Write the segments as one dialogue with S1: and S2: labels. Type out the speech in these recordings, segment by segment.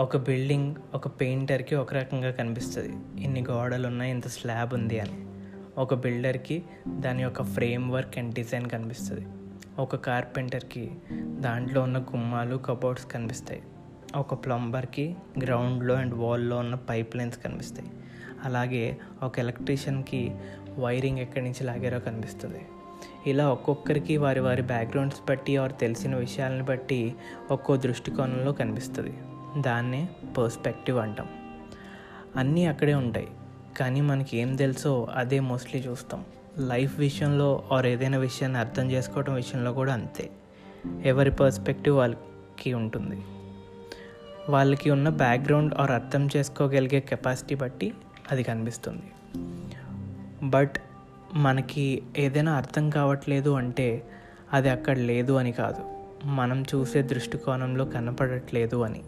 S1: ఒక బిల్డింగ్ ఒక పెయింటర్కి ఒక రకంగా కనిపిస్తుంది. ఇన్ని గోడలు ఉన్నాయి ఇంత స్లాబ్ ఉంది అని. ఒక బిల్డర్కి దాని యొక్క ఫ్రేమ్ వర్క్ అండ్ డిజైన్ కనిపిస్తుంది. ఒక కార్పెంటర్కి దాంట్లో ఉన్న గుమ్మాలు కబోర్డ్స్ కనిపిస్తాయి. ఒక ప్లంబర్కి గ్రౌండ్లో అండ్ వాల్లో ఉన్న పైప్ లైన్స్ కనిపిస్తాయి. అలాగే ఒక ఎలక్ట్రీషియన్కి వైరింగ్ ఎక్కడి నుంచి లాగారో కనిపిస్తుంది. ఇలా ఒక్కొక్కరికి వారి వారి బ్యాక్గ్రౌండ్స్ బట్టి వారు తెలిసిన విషయాలను బట్టి ఒక్కో దృష్టికోణంలో కనిపిస్తుంది. దాన్నే పర్స్పెక్టివ్ అంటాం. అన్నీ అక్కడే ఉంటాయి. కానీ మనకి ఏం తెలుసో అదే మోస్ట్లీ చూస్తాం. లైఫ్ విషయంలో ఆర్ ఏదైనా విషయాన్ని అర్థం చేసుకోవడం విషయంలో కూడా అంతే. ఎవరి పర్స్పెక్టివ్ వాళ్ళకి ఉంటుంది. వాళ్ళకి ఉన్న బ్యాక్గ్రౌండ్ ఆర్ అర్థం చేసుకోగలిగే కెపాసిటీ బట్టి అది కనిపిస్తుంది. బట్ మనకి ఏదైనా అర్థం కావట్లేదు అంటే అది అక్కడ లేదు అని కాదు. మనం చూసే దృష్టికోణంలో కనపడట్లేదు అని.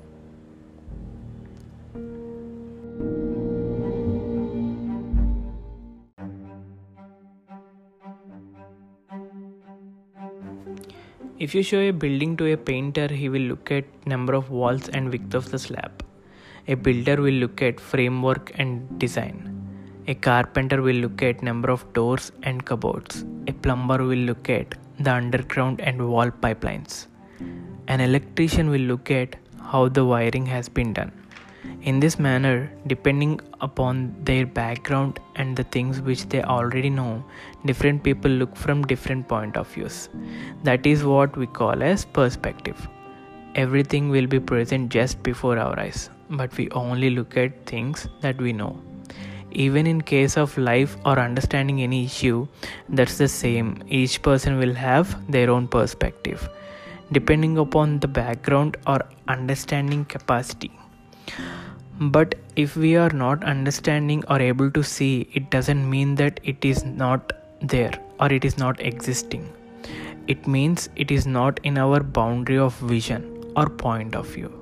S1: If you show a building to a painter, he will look at number of walls and width of the slab. A builder will look at framework and design. A carpenter will look at number of doors and cupboards. A plumber will look at the underground and wall pipelines. An electrician will look at how the wiring has been done. In this manner, depending upon their background and the things which they already know, different people look from different point of views. That is what we call as perspective. Everything will be present just before our eyes, but we only look at things that we know. Even in case of life or understanding any issue, that's the same. Each person will have their own perspective, depending upon the background or understanding capacity but if we are not understanding or able to see it doesn't mean that it is not there or it is not existing. It means it is not in our boundary of vision or point of view